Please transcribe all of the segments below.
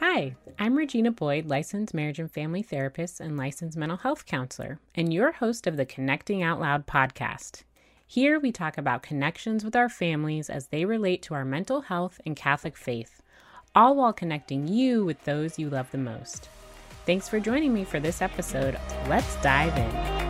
Hi, I'm Regina Boyd, licensed marriage and family therapist and licensed mental health counselor, and your host of the Connecting Out Loud podcast. Here we talk about connections with our families as they relate to our mental health and Catholic faith, all while connecting you with those you love the most. Thanks for joining me for this episode. Let's dive in.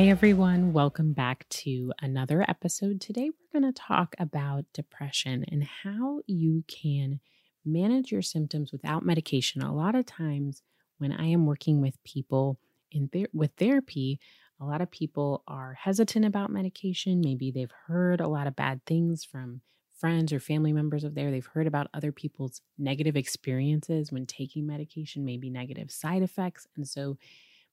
Hey everyone, welcome back to another episode. Today we're going to talk about depression and how you can manage your symptoms without medication. A lot of times when I am working with people in ther- with therapy, a lot of people are hesitant about medication. Maybe they've heard a lot of bad things from friends or family members of there. They've heard about other people's negative experiences when taking medication, maybe negative side effects. And so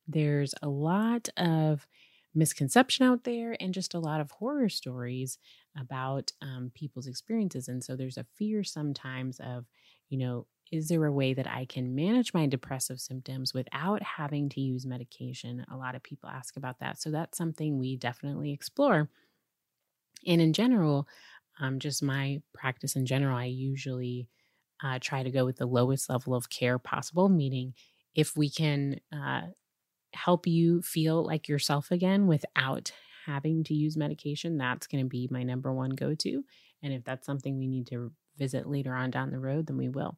there's a lot of misconception out there and just a lot of horror stories about um, people's experiences. And so there's a fear sometimes of, you know, is there a way that I can manage my depressive symptoms without having to use medication? A lot of people ask about that. So that's something we definitely explore. And in general, um, just my practice in general, I usually uh, try to go with the lowest level of care possible, meaning if we can uh, help you feel like yourself again without having to use medication, that's going to be my number one go to. And if that's something we need to visit later on down the road, then we will.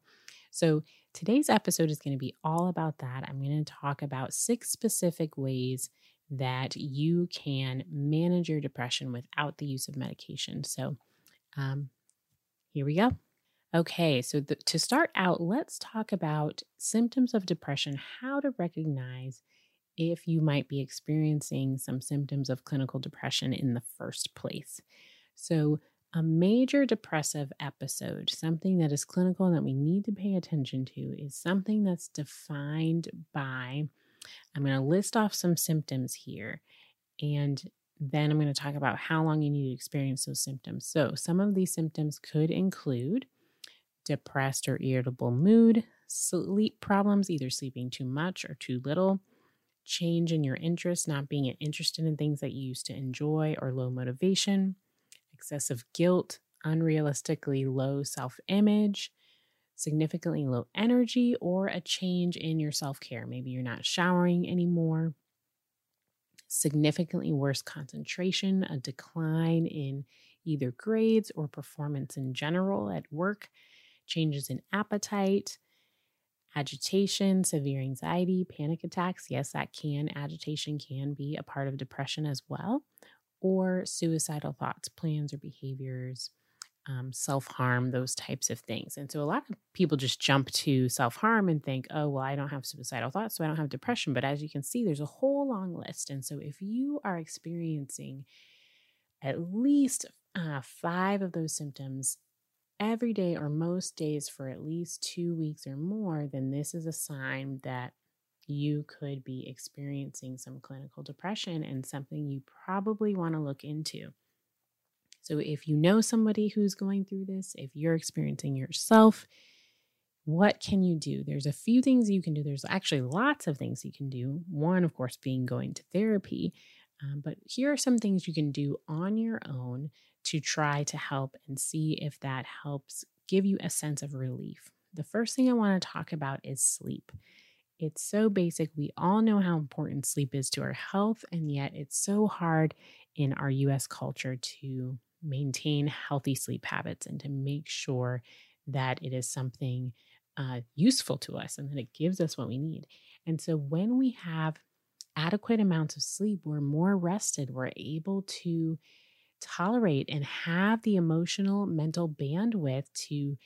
So today's episode is going to be all about that. I'm going to talk about six specific ways that you can manage your depression without the use of medication. So, um, here we go. Okay, so the, to start out, let's talk about symptoms of depression, how to recognize if you might be experiencing some symptoms of clinical depression in the first place. So, a major depressive episode, something that is clinical and that we need to pay attention to, is something that's defined by. I'm going to list off some symptoms here, and then I'm going to talk about how long you need to experience those symptoms. So, some of these symptoms could include depressed or irritable mood, sleep problems, either sleeping too much or too little, change in your interest, not being interested in things that you used to enjoy, or low motivation, excessive guilt, unrealistically low self image, significantly low energy, or a change in your self care. Maybe you're not showering anymore, significantly worse concentration, a decline in either grades or performance in general at work, changes in appetite agitation, severe anxiety, panic attacks. Yes, that can, agitation can be a part of depression as well, or suicidal thoughts, plans, or behaviors, um, self harm, those types of things. And so a lot of people just jump to self harm and think, oh, well, I don't have suicidal thoughts, so I don't have depression. But as you can see, there's a whole long list. And so if you are experiencing at least uh, five of those symptoms every day or most days for at least two weeks or more, then this is a sign that you could be experiencing some clinical depression and something you probably want to look into. So, if you know somebody who's going through this, if you're experiencing yourself, what can you do? There's a few things you can do. There's actually lots of things you can do. One, of course, being going to therapy. Um, but here are some things you can do on your own to try to help and see if that helps give you a sense of relief. The first thing I want to talk about is sleep. It's so basic. We all know how important sleep is to our health, and yet it's so hard in our US culture to maintain healthy sleep habits and to make sure that it is something uh, useful to us and that it gives us what we need. And so when we have adequate amounts of sleep, we're more rested, we're able to tolerate and have the emotional, mental bandwidth to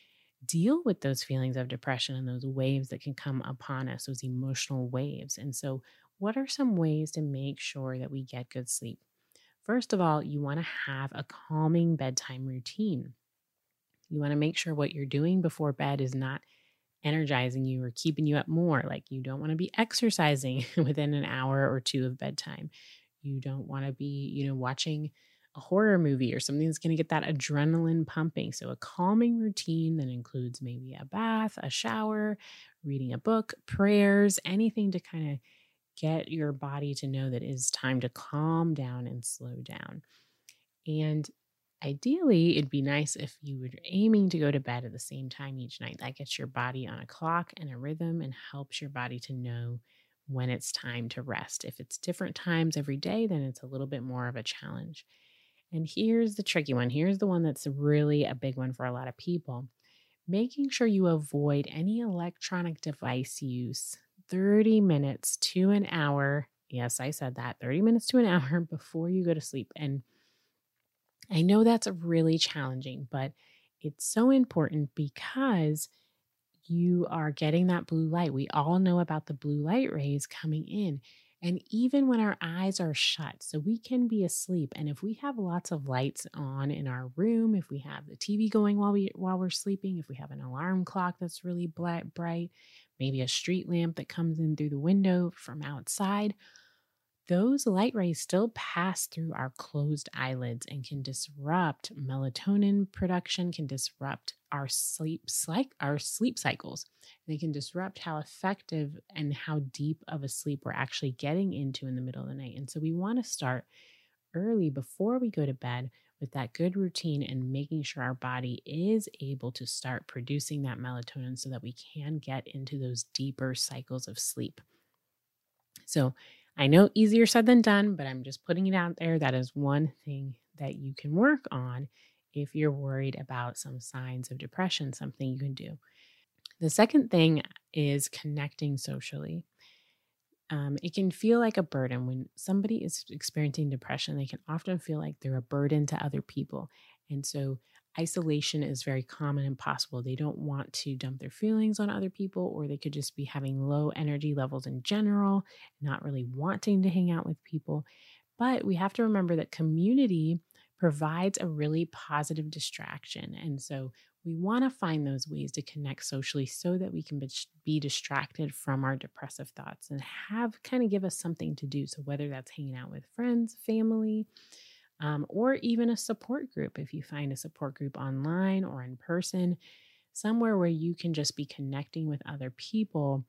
deal with those feelings of depression and those waves that can come upon us, those emotional waves. And so, what are some ways to make sure that we get good sleep? First of all, you want to have a calming bedtime routine. You want to make sure what you're doing before bed is not energizing you or keeping you up more. Like you don't want to be exercising within an hour or two of bedtime. You don't want to be, you know, watching a horror movie or something that's going to get that adrenaline pumping. So, a calming routine that includes maybe a bath, a shower, reading a book, prayers, anything to kind of get your body to know that it is time to calm down and slow down. And Ideally, it'd be nice if you were aiming to go to bed at the same time each night. That gets your body on a clock and a rhythm and helps your body to know when it's time to rest. If it's different times every day, then it's a little bit more of a challenge. And here's the tricky one. Here's the one that's really a big one for a lot of people. Making sure you avoid any electronic device use 30 minutes to an hour. Yes, I said that 30 minutes to an hour before you go to sleep. And I know that's really challenging, but it's so important because you are getting that blue light. We all know about the blue light rays coming in. And even when our eyes are shut, so we can be asleep. And if we have lots of lights on in our room, if we have the TV going while we while we're sleeping, if we have an alarm clock that's really bright, maybe a street lamp that comes in through the window from outside, those light rays still pass through our closed eyelids and can disrupt melatonin production, can disrupt our sleep our sleep cycles. They can disrupt how effective and how deep of a sleep we're actually getting into in the middle of the night. And so we want to start early before we go to bed with that good routine and making sure our body is able to start producing that melatonin so that we can get into those deeper cycles of sleep. So, I know easier said than done, but I'm just putting it out there. That is one thing that you can work on if you're worried about some signs of depression, something you can do. The second thing is connecting socially. Um, it can feel like a burden when somebody is experiencing depression. They can often feel like they're a burden to other people. And so isolation is very common and possible. They don't want to dump their feelings on other people, or they could just be having low energy levels in general, not really wanting to hang out with people. But we have to remember that community provides a really positive distraction. And so we want to find those ways to connect socially so that we can be distracted from our depressive thoughts and have kind of give us something to do. So, whether that's hanging out with friends, family, um, or even a support group. If you find a support group online or in person, somewhere where you can just be connecting with other people,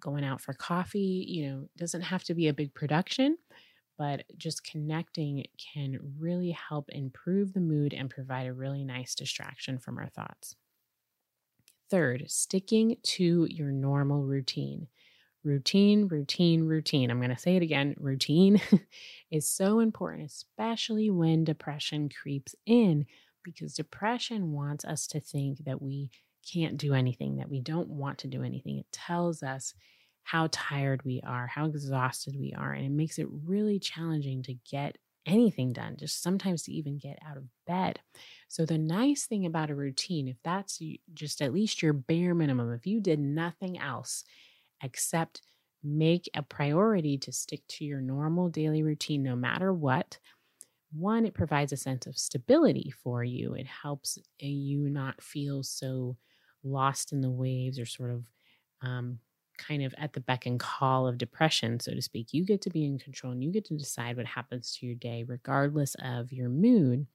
going out for coffee, you know, doesn't have to be a big production, but just connecting can really help improve the mood and provide a really nice distraction from our thoughts. Third, sticking to your normal routine. Routine, routine, routine. I'm going to say it again. Routine is so important, especially when depression creeps in, because depression wants us to think that we can't do anything, that we don't want to do anything. It tells us how tired we are, how exhausted we are, and it makes it really challenging to get anything done, just sometimes to even get out of bed. So, the nice thing about a routine, if that's just at least your bare minimum, if you did nothing else, except make a priority to stick to your normal daily routine no matter what. One, it provides a sense of stability for you. It helps you not feel so lost in the waves or sort of um, kind of at the beck and call of depression, so to speak. You get to be in control and you get to decide what happens to your day, regardless of your mood.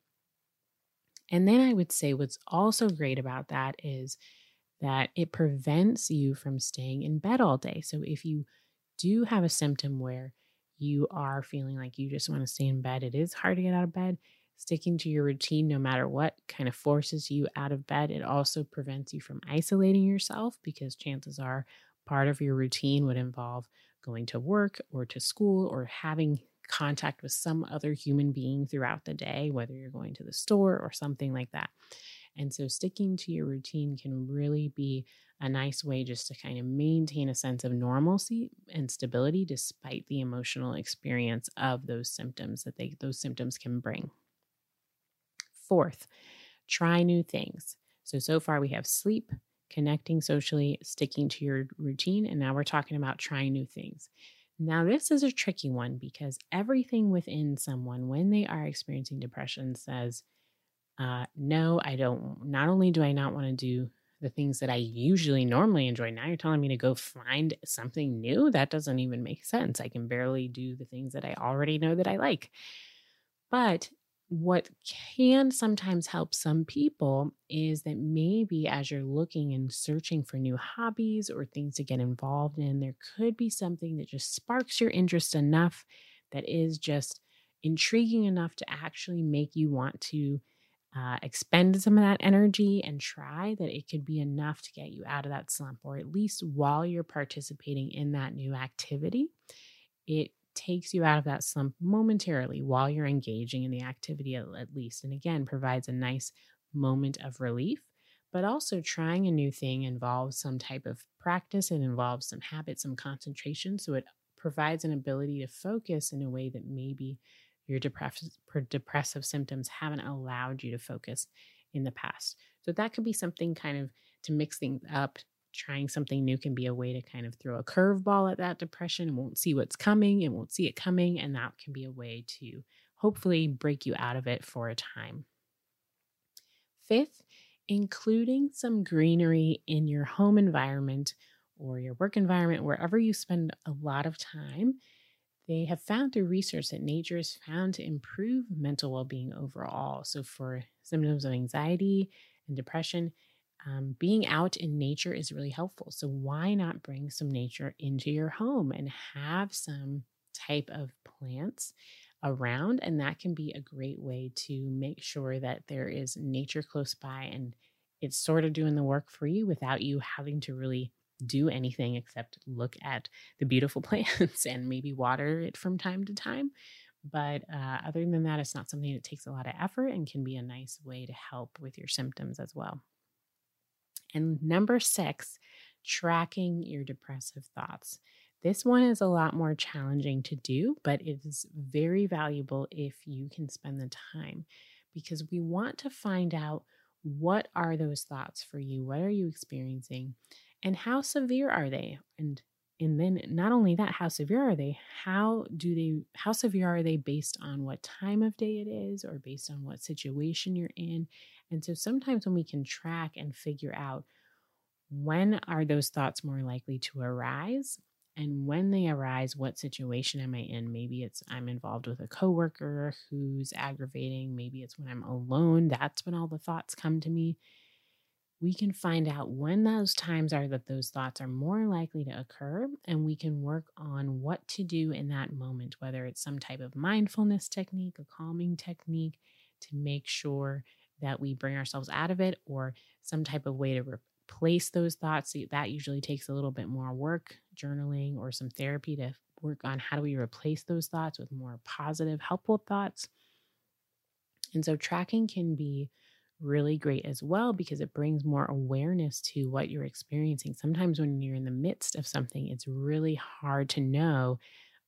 And then I would say what's also great about that is that it prevents you from staying in bed all day. So if you do have a symptom where you are feeling like you just want to stay in bed, it is hard to get out of bed. Sticking to your routine, no matter what, kind of forces you out of bed. It also prevents you from isolating yourself because chances are part of your routine would involve going to work or to school or having contact with some other human being throughout the day, whether you're going to the store or something like that. And so sticking to your routine can really be a nice way just to kind of maintain a sense of normalcy and stability despite the emotional experience of those symptoms that they those symptoms can bring. Fourth, try new things. So so far we have sleep, connecting socially, sticking to your routine, and now we're talking about trying new things. Now, this is a tricky one because everything within someone, when they are experiencing depression, says, uh, no, I don't. Not only do I not want to do the things that I usually normally enjoy, now you're telling me to go find something new? That doesn't even make sense. I can barely do the things that I already know that I like. But what can sometimes help some people is that maybe as you're looking and searching for new hobbies or things to get involved in, there could be something that just sparks your interest enough that is just intriguing enough to actually make you want to uh, expend some of that energy and try that it could be enough to get you out of that slump, or at least while you're participating in that new activity, it takes you out of that slump momentarily while you're engaging in the activity, at, at least. And again, provides a nice moment of relief. But also, trying a new thing involves some type of practice, it involves some habit, some concentration. So, it provides an ability to focus in a way that maybe your depressive, depressive symptoms haven't allowed you to focus in the past. So that could be something kind of to mix things up. Trying something new can be a way to kind of throw a curveball at that depression and won't see what's coming and won't see it coming. And that can be a way to hopefully break you out of it for a time. Fifth, including some greenery in your home environment or your work environment, wherever you spend a lot of time, they have found through research that nature is found to improve mental well being overall. So, for symptoms of anxiety and depression, um, being out in nature is really helpful. So, why not bring some nature into your home and have some type of plants around? And that can be a great way to make sure that there is nature close by and it's sort of doing the work for you without you having to really do anything except look at the beautiful plants and maybe water it from time to time. But uh, other than that, it's not something that takes a lot of effort and can be a nice way to help with your symptoms as well. And number six, tracking your depressive thoughts. This one is a lot more challenging to do, but it is very valuable if you can spend the time because we want to find out what are those thoughts for you? What are you experiencing? And how severe are they? And and then not only that how severe are they? How do they how severe are they based on what time of day it is or based on what situation you're in? And so sometimes when we can track and figure out when are those thoughts more likely to arise and when they arise what situation am i in? Maybe it's i'm involved with a coworker who's aggravating. Maybe it's when i'm alone that's when all the thoughts come to me we can find out when those times are that those thoughts are more likely to occur, and we can work on what to do in that moment, whether it's some type of mindfulness technique, a calming technique to make sure that we bring ourselves out of it, or some type of way to replace those thoughts. That usually takes a little bit more work, journaling, or some therapy to work on how do we replace those thoughts with more positive, helpful thoughts. And so, tracking can be really great as well because it brings more awareness to what you're experiencing. Sometimes when you're in the midst of something, it's really hard to know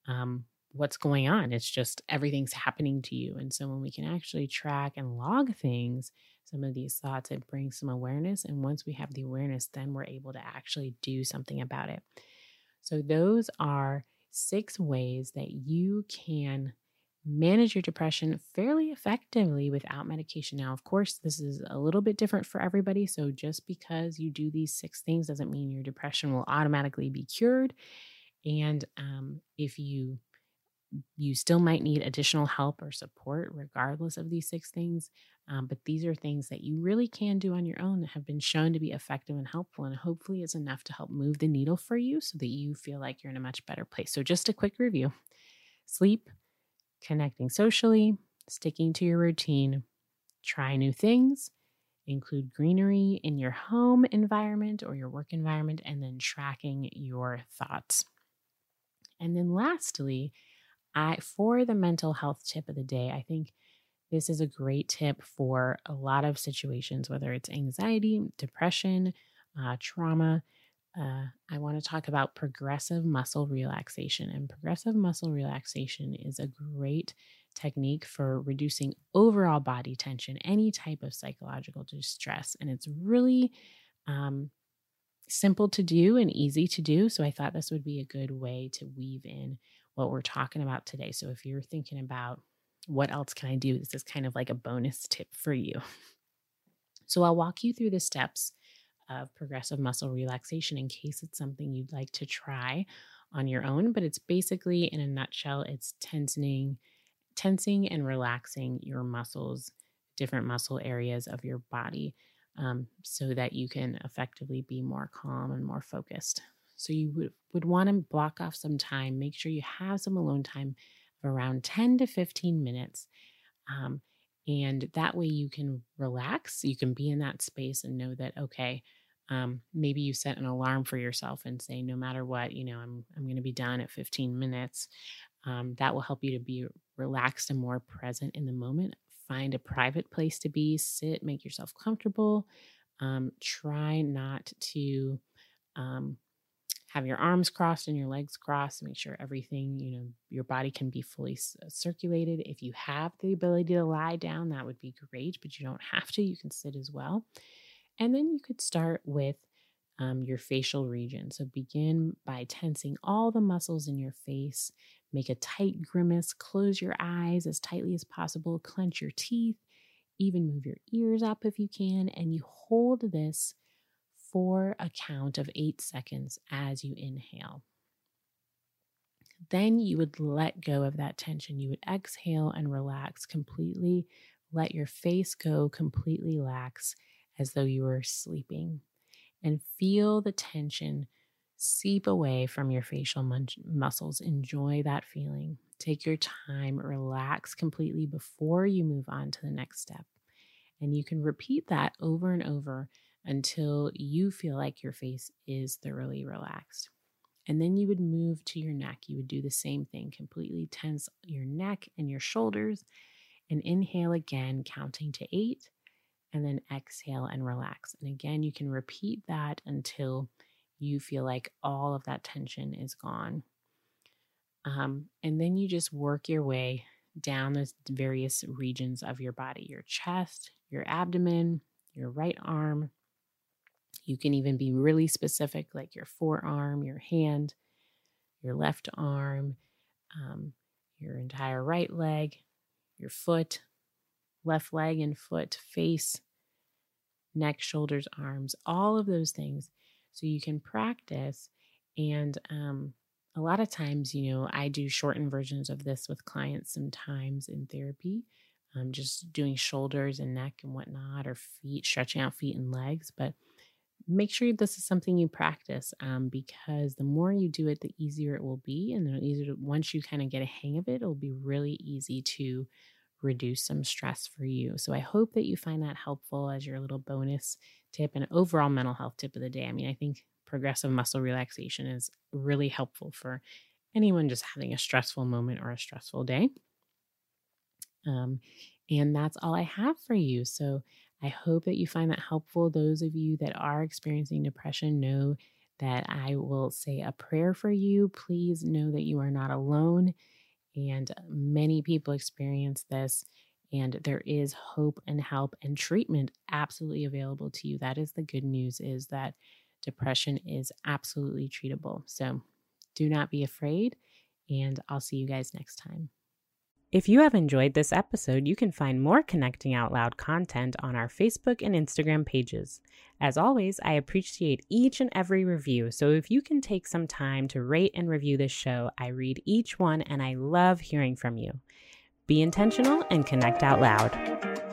um, what's going on. It's just everything's happening to you. And so when we can actually track and log things, some of these thoughts, it brings some awareness. And once we have the awareness, then we're able to actually do something about it. So those are six ways that you can manage your depression fairly effectively without medication. Now, of course, this is a little bit different for everybody. So, just because you do these six things doesn't mean your depression will automatically be cured. And um, if you you still might need additional help or support regardless of these six things. Um, but these are things that you really can do on your own that have been shown to be effective and helpful. And hopefully, it's enough to help move the needle for you so that you feel like you're in a much better place. So, just a quick review sleep, connecting socially, sticking to your routine, try new things, include greenery in your home environment or your work environment, and then tracking your thoughts. And then lastly, I for the mental health tip of the day, I think this is a great tip for a lot of situations, whether it's anxiety, depression, uh, trauma, uh, I want to talk about progressive muscle relaxation. And progressive muscle relaxation is a great technique for reducing overall body tension, any type of psychological distress. And it's really um, simple to do and easy to do. So I thought this would be a good way to weave in what we're talking about today. So if you're thinking about what else can I do, this is kind of like a bonus tip for you. So I'll walk you through the steps of progressive muscle relaxation in case it's something you'd like to try on your own. But it's basically, in a nutshell, it's tensing, tensing and relaxing your muscles, different muscle areas of your body, um, so that you can effectively be more calm and more focused. So you would, would want to block off some time, make sure you have some alone time of around 10 to 15 minutes. Um, And that way you can relax. You can be in that space and know that, okay, um, maybe you set an alarm for yourself and say, no matter what, you know, I'm, I'm going to be done at 15 minutes. Um, that will help you to be relaxed and more present in the moment. Find a private place to be, sit, make yourself comfortable. Um, try not to um, have your arms crossed and your legs crossed. Make sure everything, you know, your body can be fully uh, circulated. If you have the ability to lie down, that would be great, but you don't have to. You can sit as well. And then you could start with um, your facial region. So begin by tensing all the muscles in your face. Make a tight grimace, close your eyes as tightly as possible, clench your teeth, even move your ears up if you can, and you hold this for a count of eight seconds as you inhale. Then you would let go of that tension. You would exhale and relax completely. Let your face go completely lax as though you were sleeping. And feel the tension seep away from your facial muscles. Enjoy that feeling. Take your time, relax completely before you move on to the next step. And you can repeat that over and over until you feel like your face is thoroughly relaxed. And then you would move to your neck. You would do the same thing, completely tense your neck and your shoulders, and inhale again, counting to eight and then exhale and relax. And again, you can repeat that until you feel like all of that tension is gone. Um, and then you just work your way down the various regions of your body your chest, your abdomen, your right arm. You can even be really specific, like your forearm, your hand, your left arm, um, your entire right leg, your foot, left leg and foot, face, neck, shoulders, arms, all of those things. So you can practice. And um, a lot of times, you know, I do shortened versions of this with clients sometimes in therapy, um, just doing shoulders and neck and whatnot, or feet, stretching out feet and legs. But make sure this is something you practice um, because the more you do it, the easier it will be. And the easier to, once you kind of get a hang of it, it'll be really easy to reduce some stress for you. So I hope that you find that helpful as your little bonus tip and overall mental health tip of the day. I mean, I think progressive muscle relaxation is really helpful for anyone just having a stressful moment or a stressful day. Um, and that's all I have for you. So I hope that you find that helpful. Those of you that are experiencing depression know that I will say a prayer for you. Please know that you are not alone. And many people experience this, and there is hope and help and treatment absolutely available to you. That is the good news is that depression is absolutely treatable. So do not be afraid, and I'll see you guys next time. If you have enjoyed this episode, you can find more Connecting Out Loud content on our Facebook and Instagram pages. As always, I appreciate each and every review, so if you can take some time to rate and review this show, I read each one and I love hearing from you. Be intentional and connect out loud.